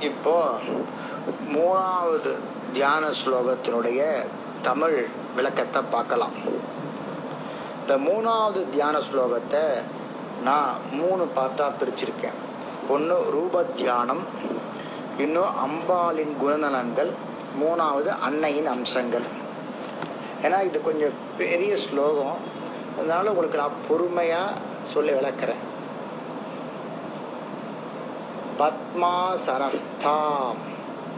இப்போ மூணாவது தியான ஸ்லோகத்தினுடைய தமிழ் விளக்கத்தை பார்க்கலாம். இந்த மூணாவது தியான ஸ்லோகத்தை நான் மூணு பார்த்தா பிரிச்சிருக்கேன். ஒன்று ரூப தியானம் இன்னும் அம்பாளின் குணநலன்கள் மூணாவது அன்னையின் அம்சங்கள். ஏன்னா இது கொஞ்சம் பெரிய ஸ்லோகம். அதனால உங்களுக்கு நான் பொறுமையாக சொல்லி விளக்குறேன். பத்மாசனஸ்தாம்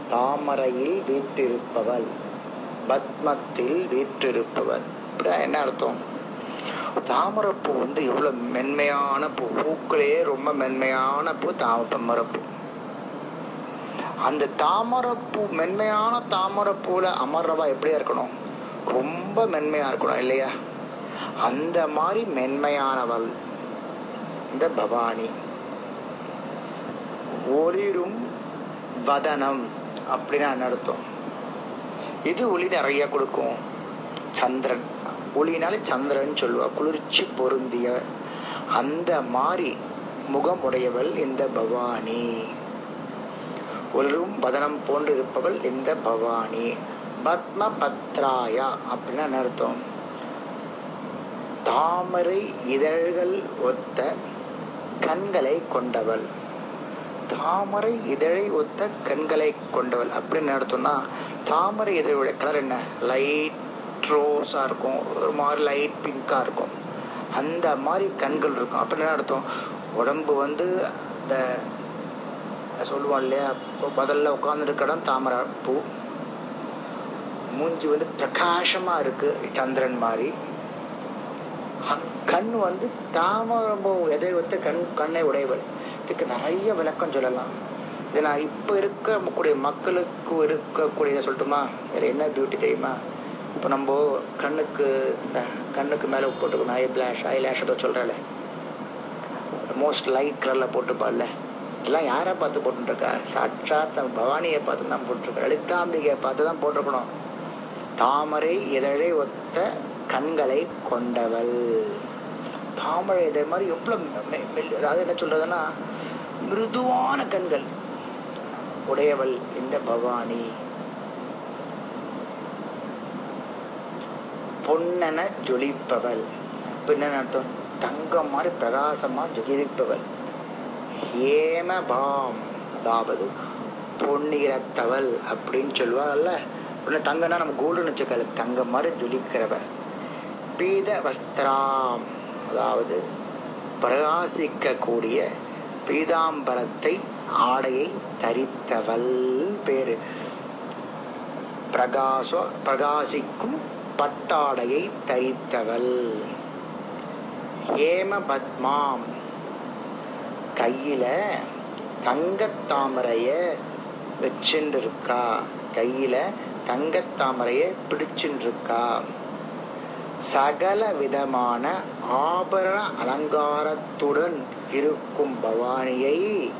தாமரையில் வீற்றிருப்பவள். பத்மத்தில் வீற்றிருப்பவள். அப்படின்னா என்ன அர்த்தம்? தாமரைப்பூ வந்து எவ்வளோ மென்மையான பூ. பூக்களே ரொம்ப மென்மையான பூ தாமரைப்பூ. அந்த தாமரைப்பூ மென்மையான தாமரைப்பூல அமர்றவா எப்படியா இருக்கணும்? ரொம்ப மென்மையா இருக்கணும் இல்லையா? அந்த மாதிரி மென்மையானவள் இந்த பவானி. ஒளிரும் வதனம் அப்படின்னா என்ன அர்த்தம்? இது ஒளி நிறைய கொடுக்கும்? சந்திரன். ஒளினாலே சந்திரன் சொல்லுவா குளிர்ச்சி பொருந்திய. அந்த மாதிரி முகம் உடையவள் இந்த பவானி. ஒளிரும் வதனம் போன்று இருப்பவள் இந்த பவானி. பத்ம பத்ராயா அப்படின்னா என்ன அர்த்தம்? தாமரை இதழ்கள் ஒத்த கண்களை கொண்டவள். தாமரை இதழை ஒத்த கண்களை கொண்டவள். அப்படின்னு நடத்தோம்னா தாமரை இதழுடைய கலர் என்ன? லைட் ரோஸாக இருக்கும். ஒரு மாதிரி லைட் பிங்காக இருக்கும். அந்த மாதிரி கண்கள் இருக்கும். அப்படின்னு அர்த்தம்? உடம்பு வந்து அந்த சொல்லுவான் இல்லையா? இப்போ முதல்ல உட்காந்துருக்க இடம் தாமரை பூ. மூஞ்சி வந்து பிரகாசமாக இருக்குது சந்திரன் மாதிரி. கண் வந்து தாமரம் எதை ஒத்த கண் கண்ணை உடையவர். இதுக்கு நிறைய விளக்கம் சொல்லலாம். இது நான் இப்போ இருக்கக்கூடிய மக்களுக்கு இருக்கக்கூடியதை சொல்லட்டுமா? வேறு என்ன பியூட்டி தெரியுமா? இப்போ நம்ம கண்ணுக்கு இந்த கண்ணுக்கு மேலே போட்டுக்கணும். ஐ பிளாஷ் ஐ லேஷ் ஏதோ சொல்கிறல மோஸ்ட் லைட் கலரில் போட்டுப்பாள்ல. இதெல்லாம் யாரை பார்த்து போட்டுருக்கா? சாட்சாத் பவானியை பார்த்து தான் போட்டிருக்கா. லலிதாம்பிகையை பார்த்து தான் போட்டிருக்கணும். தாமரை இதழை ஒத்த கண்களை கொண்டவள். தாமரை இதே மாதிரி எவ்வளவு அதாவது என்ன சொல்றதுன்னா மிருதுவான கண்கள் உடையவள் இந்த பவானி. பொன்னென ஜொலிப்பவள். என்ன அர்த்தம்? தங்கம் மாதிரி பிரகாசமா ஜொலிப்பவள். ஹேமபாம் அதாவது பொன்னிறத்தவள் அப்படின்னு சொல்லுவாங்கல்ல. உடனே தங்கன்னா நம்ம கோல்டுன்னு வச்சுக்காது தங்கம் மாதிரி ஜொலிக்கிறவ. பீத வஸ்திராம். அதாவது பிரகாசிக்கக்கூடிய பீதாம்பரத்தை ஆடையை தரித்தவள் பேரு. பிரகாச பிரகாசிக்கும் பட்டாடையை தரித்தவள். ஹேம பத்மாம். கையில தங்கத்தாமரைய வச்சுருக்கா கையில தங்கத்தாமரைய பிடிச்சுருக்கா இருக்கா சகல விதமான ஆபரண அலங்காரத்துடன் இருக்கும் பவானியை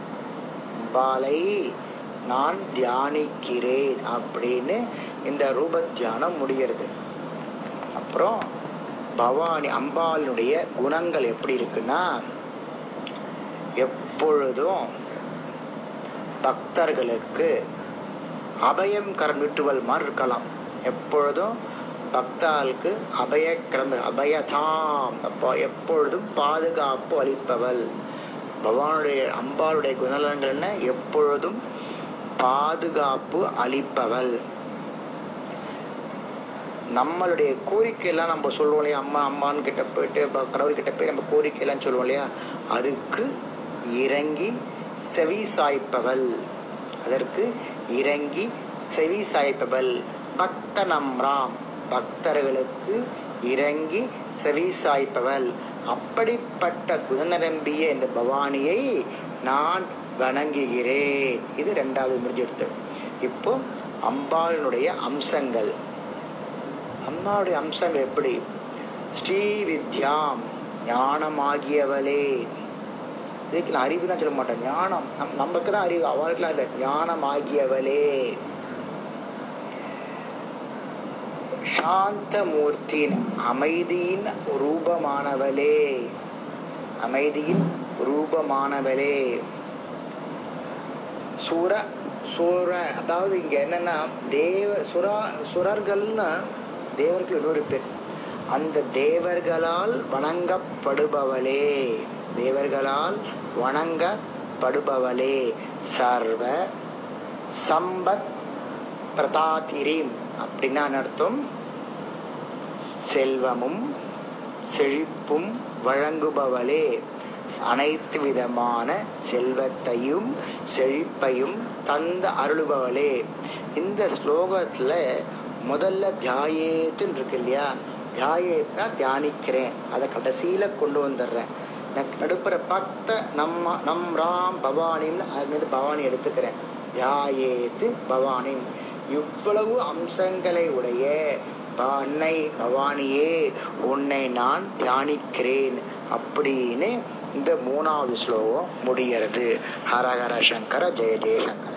பாலை நான் தியானிக்கிறேன் அப்படின்னு இந்த ரூப தியானம் முடிகிறது. அப்புறம் பவானி அம்பாளுடைய குணங்கள் எப்படி இருக்குன்னா எப்பொழுதும் பக்தர்களுக்கு அபயம் கரம் நீட்டுவல் மாதிரி இருக்கலாம். எப்பொழுதும் பக்தாளுக்கு அபய கிளம்ப அபயதாம். அப்போ எப்பொழுதும் பாதுகாப்பு அளிப்பவள். பகவானுடைய அம்பாளுடைய குணநலன்கள் என்ன? எப்பொழுதும் பாதுகாப்பு அளிப்பவள். நம்மளுடைய கோரிக்கையெல்லாம் நம்ம சொல்லுவோம் இல்லையா? அம்மா அம்மான்னு கிட்ட போயிட்டு கடவுள்கிட்ட போய் நம்ம கோரிக்கையெல்லாம் சொல்லுவோம் இல்லையா? அதுக்கு இறங்கி செவி சாய்ப்பவள் அதற்கு இறங்கி செவி சாய்ப்பவள் பக்த நம்ராம் பக்தர்களுக்கு இறங்கி செவி சாய்ப்பவள் அப்படிப்பட்ட குணநரம்பிய இந்த பவானியை நான் வணங்குகிறேன். இது ரெண்டாவது முடிஞ்செடுத்து. இப்போ அம்பாளினுடைய அம்சங்கள். அம்மாவுடைய அம்சங்கள் எப்படி? ஸ்ரீ வித்யாம் ஞானமாகியவளே. இதுக்கு நான் அறிவு சொல்ல மாட்டேன். ஞானம். நம் நமக்கு தான் அறிவு. அவளுக்குலாம் இல்லை. ஞானம் ஆகியவளே சாந்தமூர்த்தியின் அமைதியின் ரூபமானவளே. அமைதியின் ரூபமானவளே. சுர சுர அதாவது இங்க என்னன்னா தேவ சுரா சுரர்கள்னா தேவர்கள் இன்னொரு பேர். அந்த தேவர்களால் வணங்கப்படுபவளே. தேவர்களால் வணங்கப்படுபவளே. சர்வ சம்பத் பிரதாதிரீம் அப்படின்னா என்ன அர்த்தம்? செல்வமும் செழிப்பும் வழங்குபவளே. அனைத்து விதமான செல்வத்தையும் செழிப்பையும் தந்த அருளுபவளே. இந்த ஸ்லோகத்துல முதல்ல தியாயேத்துன்னு இருக்கு இல்லையா? தியாயேத்னா தியானிக்கிறேன். அதை கடைசியில கொண்டு வந்துடுறேன். நடுப்புற பக்த நம்ம நம் ராம் பவானின்னு அது மீது பவானி எடுத்துக்கிறேன். தியாயேத்து பவானி. இவ்வளவு அம்சங்களை உடைய அன்னை பவானியே உன்னை நான் தியானிக்கிறேன் அப்படின்னு இந்த மூணாவது ஸ்லோகம் முடிகிறது. ஹரஹர சங்கர ஜெய ஜெயசங்கர